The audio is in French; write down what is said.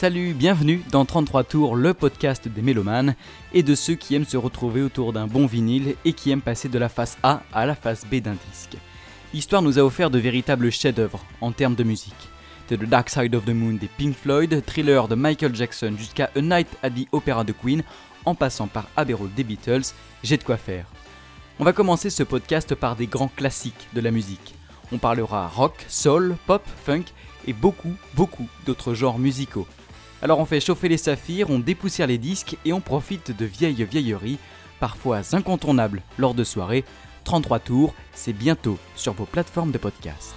Salut, bienvenue dans 33 Tours, le podcast des mélomanes et de ceux qui aiment se retrouver autour d'un bon vinyle et qui aiment passer de la face A à la face B d'un disque. L'histoire nous a offert de véritables chefs-d'œuvre en termes de musique. De The Dark Side of the Moon des Pink Floyd, Thriller de Michael Jackson jusqu'à A Night at the Opera de Queen, en passant par Abbey Road des Beatles, j'ai de quoi faire. On va commencer ce podcast par des grands classiques de la musique. On parlera rock, soul, pop, funk et beaucoup, beaucoup d'autres genres musicaux. Alors on fait chauffer les saphirs, on dépoussière les disques et on profite de vieilles vieilleries, parfois incontournables lors de soirées. 33 tours, c'est bientôt sur vos plateformes de podcast.